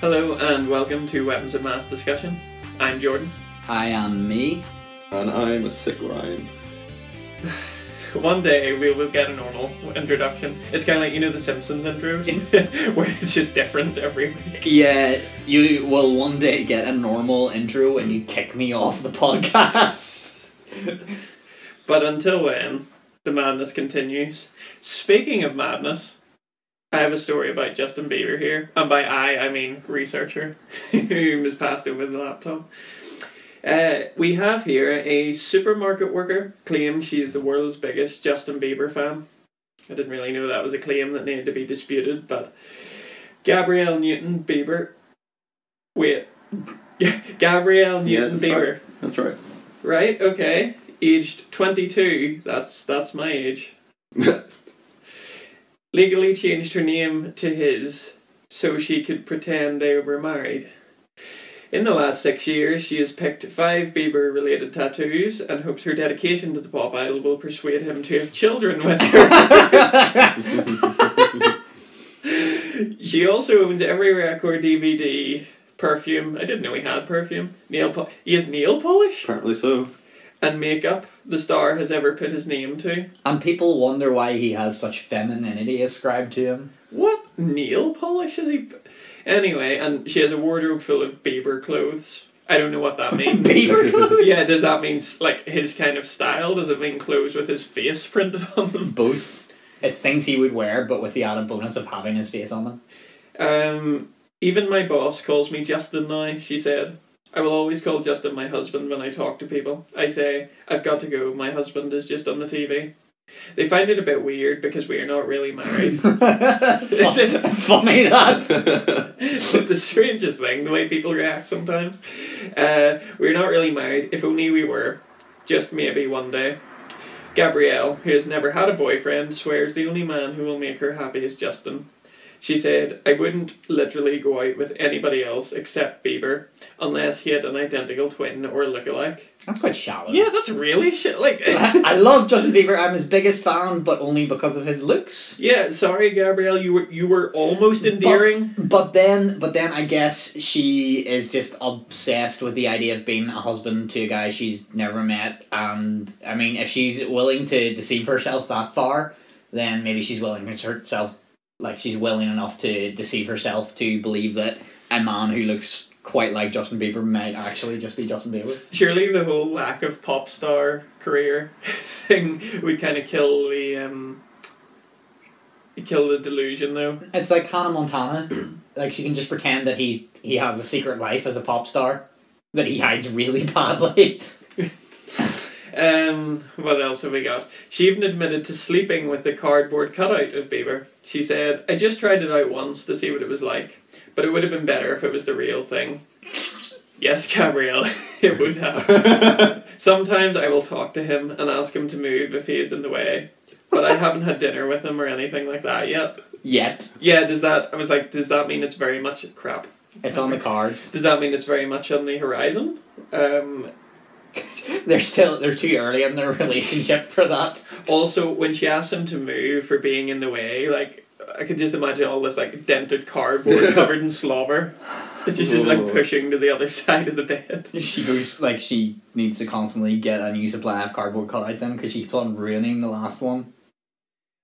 Hello and welcome to Weapons of Mass Discussion. I'm Jordan. I am me. And I'm a sick Ryan. One day we will get a normal introduction. It's kind of like you know the Simpsons intros, where it's just different every week. Yeah, you will one day get a normal intro and you kick me off the podcast. But until then, the madness continues. Speaking of madness, I have a story about Justin Bieber here, and by I I mean researcher who has passed over the laptop. Uh, we have here a supermarket worker claims she is the world's biggest Justin Bieber fan. I didn't really know that was a claim that needed to be disputed, but Gabrielle Newton Bieber. Wait. Gabrielle Yeah, Newton that's Bieber. right. That's right. Right, okay. Aged 22. That's that's my age. Legally changed her name to his so she could pretend they were married. In the last six years, she has picked five Bieber related tattoos and hopes her dedication to the pop idol will persuade him to have children with her. she also owns every record, DVD, perfume. I didn't know he had perfume. Nail po- he has nail polish Apparently so. And makeup the star has ever put his name to. and people wonder why he has such femininity ascribed to him. What nail polish is he? Anyway, and she has a wardrobe full of Bieber clothes. I don't know what that means. Bieber clothes? yeah, does that mean like his kind of style? Does it mean clothes with his face printed on them? Both. It's things he would wear, but with the added bonus of having his face on them. Um, even my boss calls me Justin now. She said. I will always call Justin my husband when I talk to people. I say, I've got to go, my husband is just on the TV. They find it a bit weird because we are not really married. Is it- Funny that. it's the strangest thing, the way people react sometimes. Uh, we're not really married. If only we were. Just maybe one day. Gabrielle, who has never had a boyfriend, swears the only man who will make her happy is Justin. She said, I wouldn't literally go out with anybody else except Bieber, unless he had an identical twin or look-alike. That's quite shallow. Yeah, that's really shit. Like, I I love Justin Bieber. I'm his biggest fan, but only because of his looks. yeah, sorry, Gabrielle, you were you were almost endearing. But, but then, but then, I guess she is just obsessed with the idea of being a husband to a guy she's never met. And I mean, if she's willing to deceive herself that far, then maybe she's willing to herself, like she's willing enough to deceive herself to believe that a man who looks quite like Justin Bieber might actually just be Justin Bieber. Surely the whole lack of pop star career thing would kind of kill the um, kill the delusion though. It's like Hannah Montana. like she can just pretend that he he has a secret life as a pop star that he hides really badly. Um, what else have we got? She even admitted to sleeping with the cardboard cutout of Bieber. She said, "I just tried it out once to see what it was like, but it would have been better if it was the real thing." Yes, Gabrielle, it would have. Sometimes I will talk to him and ask him to move if he is in the way, but I haven't had dinner with him or anything like that yet. Yet Yeah, does that? I was like, does that mean it's very much crap? it's on the cards. Does that mean it's very much on the horizon? Um, They're still they're too early in their relationship for that. also, when she asked him to move for being in the way, like I could just imagine all this like dented cardboard covered in slobber. It's just, just like pushing to the other side of the bed. She goes like she needs to constantly get a new supply of cardboard cutouts in because she keeps on ruining the last one.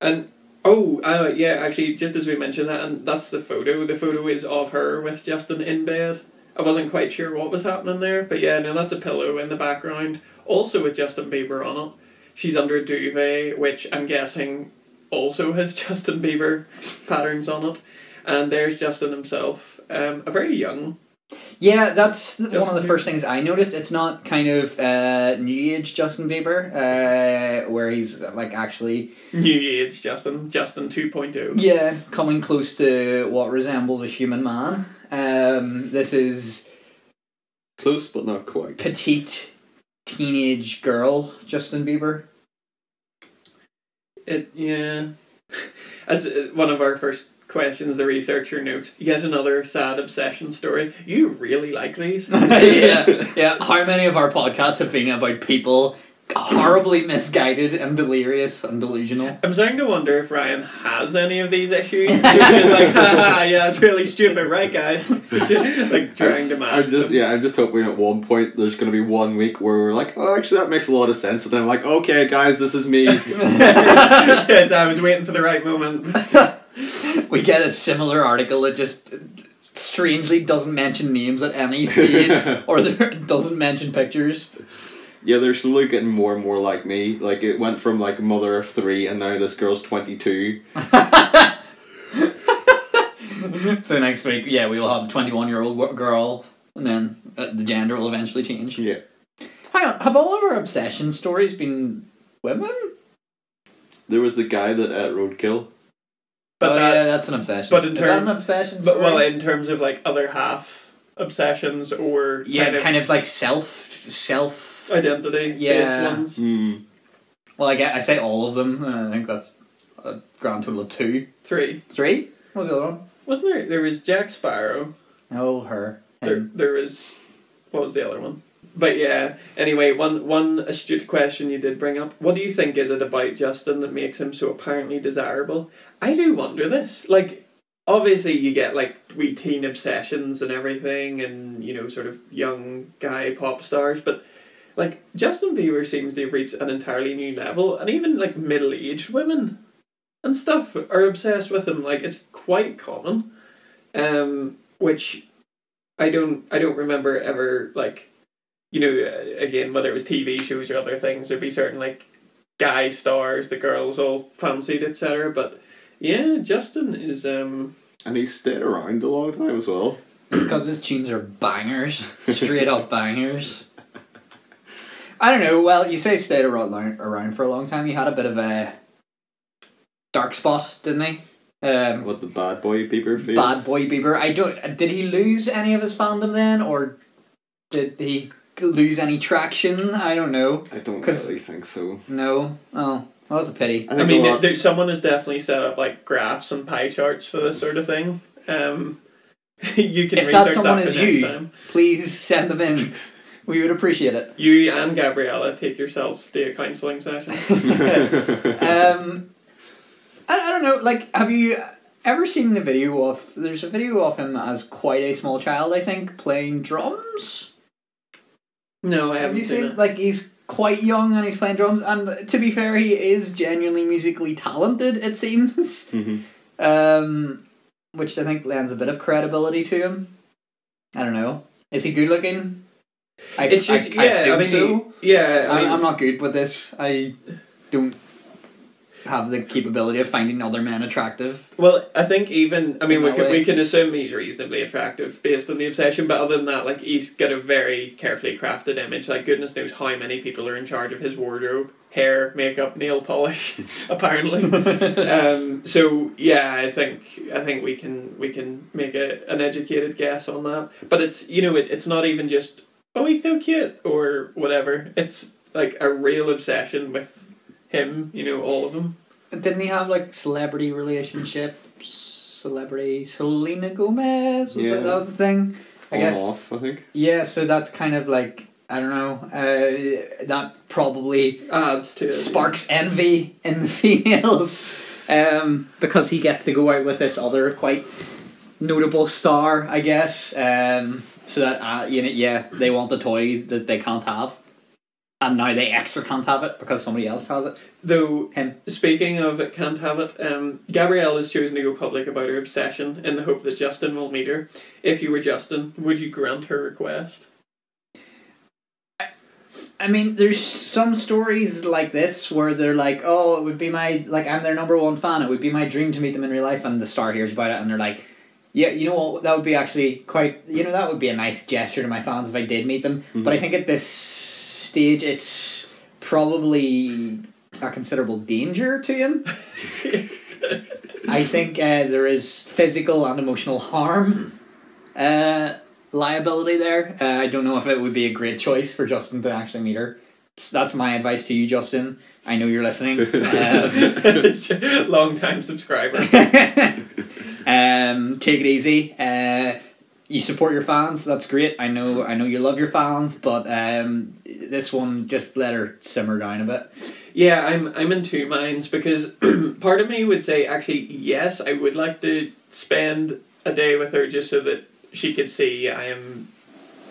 And oh, uh, yeah, actually, just as we mentioned that, and that's the photo. The photo is of her with Justin in bed. I wasn't quite sure what was happening there, but yeah, no, that's a pillow in the background, also with Justin Bieber on it. She's under a duvet, which I'm guessing also has Justin Bieber patterns on it, and there's Justin himself, um, a very young. Yeah, that's th- one of the Bieber. first things I noticed. It's not kind of uh, new age Justin Bieber, uh, where he's like actually New age Justin, Justin oh. 2.0. yeah coming close to what resembles a human man. Um, this is Close but not quite. petite teenage girl Justin Bieber. It yeah. As uh, one of our first questions, the researcher notes, yet another sad obsession story. You really like these? yeah, yeah. How many of our podcasts have been about people horribly misguided and delirious and delusional. I'm starting to wonder if Ryan has any of these issues. He's just like, haha, yeah, it's really stupid, right, guys? like trying to I'm just them. yeah, I'm just hoping at one point there's gonna be one week where we're like, oh, actually that makes a lot of sense, and then I'm like, okay, guys, this is me. yes, I was waiting for the right moment. We get a similar article that just strangely doesn't mention names at any stage or doesn't mention pictures. Yeah, they're slowly getting more and more like me. Like it went from like mother of three, and now this girl's twenty two. So next week, yeah, we will have the 21 year old girl, and then uh, the gender will eventually change. Yeah. Hang on, have all of our obsession stories been women? There was the guy that ate roadkill. But oh, that, yeah, that's an obsession. but in Is that term- an obsession but well, in terms of like other half obsessions or yeah, kind of, like self, self. Identity Yeah. based ones. Hmm. Well, I get, I say all of them. uh, I think that's a grand total of two, Three. three. What was the other one? Wasn't there? There was Jack Sparrow. Oh, her. There, Him. there was. What was the other one? But yeah. Anyway, one one astute question you did bring up. What do you think is it about Justin that makes him so apparently desirable? I do wonder this. Like, obviously you get like wee teen obsessions and everything, and you know, sort of young guy pop stars, but. Like Justin Bieber seems to have reached an entirely new level, and even like middle-aged women and stuff are obsessed with him. Like it's quite common, um, which I don't I don't remember ever like, you know, uh, again whether it was TV shows or other things, there'd be certain like guy stars the girls all fancied, etc. But yeah, Justin is um And he stayed around a long time as well. It's because his tunes are bangers, straight up bangers. I don't know. Well, you say stayed around around for a long time. He had a bit of a dark spot, didn't he? Um, What the bad boy Bieber face? bad boy Bieber. I don't. Did he lose any of his fandom then, or did he lose any traction? I don't know. I don't 'Cause- really think so. No. Oh, well, that's a pity. I I mean lot- there, someone has definitely set up like graphs and pie charts for this sort of thing. Um you can If that research someone that for is next you- time. Please send them in. We would appreciate it. You and Gabriella take yourself to a counselling session. um, I, I don't know. Like, have you ever seen the video of? There's a video of him as quite a small child. I think playing drums. No, I Have haven't you seen seen? it. Like, he's quite young and he's playing drums. And to be fair, he is genuinely musically talented. It seems. Mhm. Um, which I think lends a bit of credibility to him. I don't know. Is he good looking? I, It's just I, I yeah. I, assume mean, so. yeah. I I, mean, I'm not good with this. I don't have the capability of finding other men attractive. Well, I think even I mean we can way. we can assume he's reasonably attractive based on the obsession, but other than that, like he's got a very carefully crafted image. Like goodness knows how many people are in charge of his wardrobe, hair, makeup, nail polish, apparently. um, so yeah, I think I think we can we can make a, an educated guess on that. But it's you know it, it's not even just oh he's so cute or whatever. It's like a real obsession with him. You know all of them. Didn't he have like celebrity relationships? Celebrity Selena Gomez was Yeah. that, that was the thing. I On guess off, I think. yeah. So that's kind of like I don't know. Uh, that probably Adds to it. sparks envy in the females um, because he gets to go out with this other quite notable star, I guess. Um, so that uh, you know, yeah, they want the toys that they can't have, and now they extra can't have it because somebody else has it. Though Him. Speaking of it can't have it, um, Gabrielle has chosen to go public about her obsession in the hope that Justin will meet her. If you were Justin, would you grant her request? I mean, there's some stories like this where they're like, "Oh, it would be my like I'm their number one fan. It would be my dream to meet them in real life." And the star hears about it, and they're like, "Yeah, you know what? That would be actually quite. You know, that would be a nice gesture to my fans if I did meet them." But I think at this stage, it's probably a considerable danger to him. I think uh, there is physical and emotional harm uh, liability there. Uh, I don't know if it would be a great choice for Justin to actually meet her. So that's my advice to you, Justin. I know you're listening. Um, Long time subscriber. Um, take it easy. Uh, you support your fans. That's great. I know. I know you love your fans, but um, this one just let her simmer down a bit. Yeah, I'm I'm in two minds because part of me would say actually yes, I would like to spend a day with her just so that she could see I am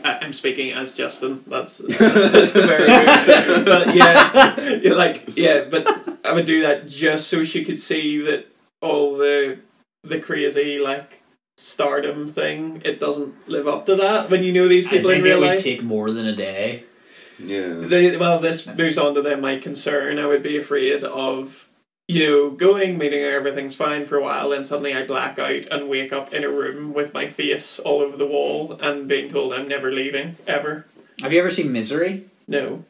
I'm speaking as Justin. That's that's, that's very weird. But yeah, yeah, like yeah, but I would do that just so she could see that all the the crazy like stardom thing it doesn't live up to that when you know these I people in think it real would life. take more than a day. Yeah. They, well, this moves on to then my concern. I would be afraid of, you know, going, meeting everything's fine for a while, and suddenly I black out and wake up in a room with my face all over the wall and being told I'm never leaving, ever. Have you ever seen Misery? No.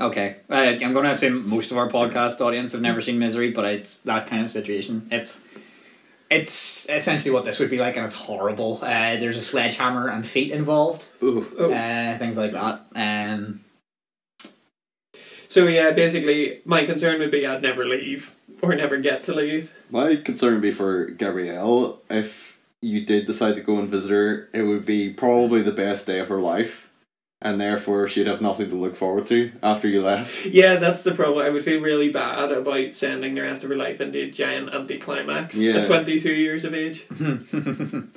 Okay, uh, I'm going to assume most of our podcast audience have never seen Misery, but it's that kind of situation. It's it's essentially what this would be like, and it's horrible. Uh, there's a sledgehammer and feet involved, Ooh. Oh. uh, things like that. Um, So, yeah, basically, my concern would be I'd never leave or never get to leave. My concern would be for Gabrielle. If you did decide to go and visit her, it would be probably the best day of her life, and therefore she'd have nothing to look forward to after you left. Yeah, that's the problem. I would feel really bad about sending the rest of her life into a giant anticlimax Yeah. at 22 years of age. um,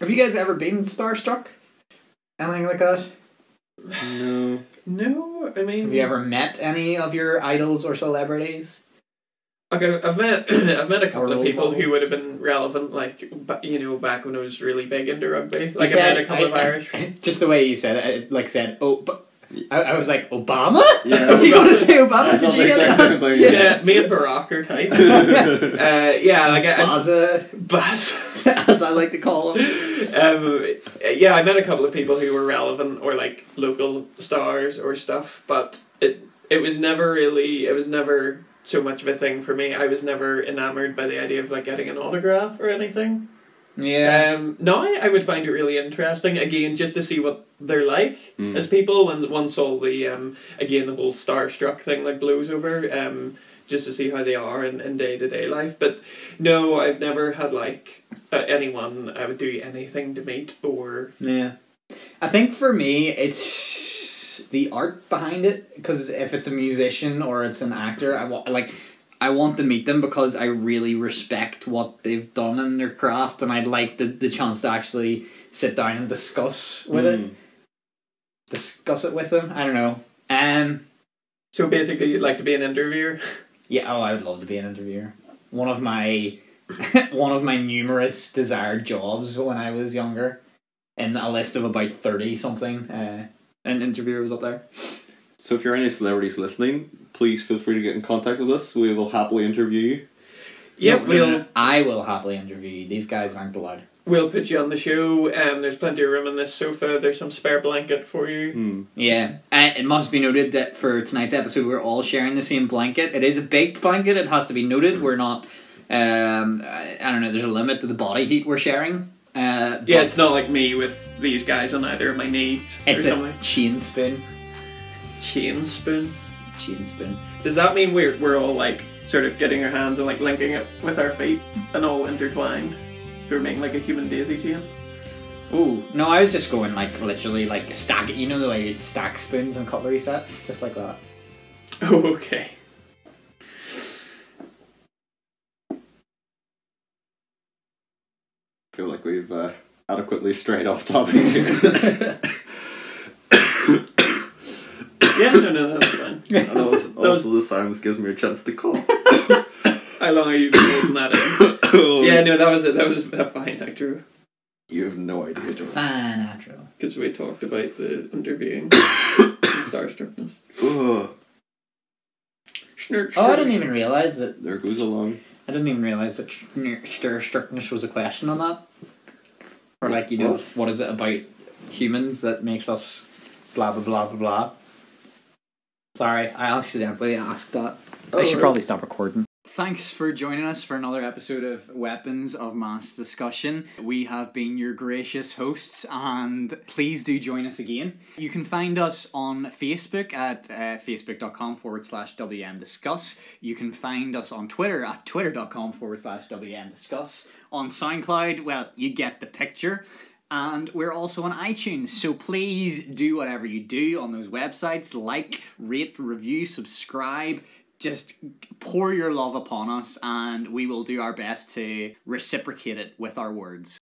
have you guys ever been starstruck? Anything like that? No. No, I mean. Have you ever met any of your idols or celebrities? Okay, I've met I've met a couple role of people who would have been relevant, like you know, back when I was really big into rugby. Like I said- met a couple of Irish. Just the way you said it, like said, oh, but I, I was like, Obama? Yeah. Is he going to say Obama? I Did you the get exact that? same thing. Yeah, me and Barack are tight. uh, yeah, like I, I, Baza, Baz. as I like to call him. um, yeah, I met a couple of people who were relevant or like local stars or stuff, but it it was never really it was never so much of a thing for me. I was never enamored by the idea of like getting an autograph or anything. Yeah. Um, now I would find it really interesting again just to see what they're like Mm. as people when once all the um again the whole starstruck thing like blows over um just to see how they are in, in day-to-day life but no I've never had like uh, anyone I would do anything to meet or Yeah. I think for me, it's the art behind it. Because if it's a musician or it's an actor, I want like I want to meet them because I really respect what they've done in their craft, and I'd like the, the chance to actually sit down and discuss with it, Mm. discuss it with them. I don't know. Um. so basically you'd like to be an interviewer Yeah. Oh, I would love to be an interviewer. One of my one of my numerous desired jobs when I was younger, in a list of about thirty something. Uh, an interviewer was up there. So if you're any celebrities listening, please feel free to get in contact with us. We will happily interview you. yeah No, no, we'll I will happily interview you. These guys aren't allowed. we'll put you on the show um there's plenty of room in this sofa there's some spare blanket for you Hmm. Yeah, uh, it must be noted that for tonight's episode, we're all sharing the same blanket. It is a big blanket. It has to be noted. We're not. Um, I, I don't know. There's a limit to the body heat we're sharing. Uh, yeah it's not like me with these guys on either of my knees it's or a something chain spoon. chain spoon Chain spoon. Does that mean we're we're all like sort of getting our hands and like linking it with our feet and all intertwined? We're making like a human daisy chain. Ooh, no, I was just going like literally like stack. You know the way you stack spoons and cutlery set, just like that. Oh, okay. Feel like we've uh, adequately strayed off topic here. Yeah, no, no, that's fine. and also, That was- also the silence gives me a chance to cough. How long are you been holding that in? Yeah, no, that was it. That was a fine outro You have no idea, Jordan. Fine, outro. because we talked about the interviewing and starstruckness. Ugh, Schnurk, Oh, I didn't even realize that. there goes along. I didn't even realize that stir strictness was a question on that. Or like you know, What? what is it about humans that makes us blah blah blah blah blah. Sorry, I accidentally asked that. I should Alright. probably stop recording. Thanks for joining us for another episode of Weapons of Mass Discussion. We have been your gracious hosts, and please do join us again. You can find us on Facebook at uh, facebook.com forward slash WM Discuss. You can find us on Twitter at twitter.com forward slash WM Discuss. On SoundCloud, well, you get the picture. And we're also on iTunes, so please do whatever you do on those websites like, rate, review, subscribe. Just pour your love upon us, and we will do our best to reciprocate it with our words.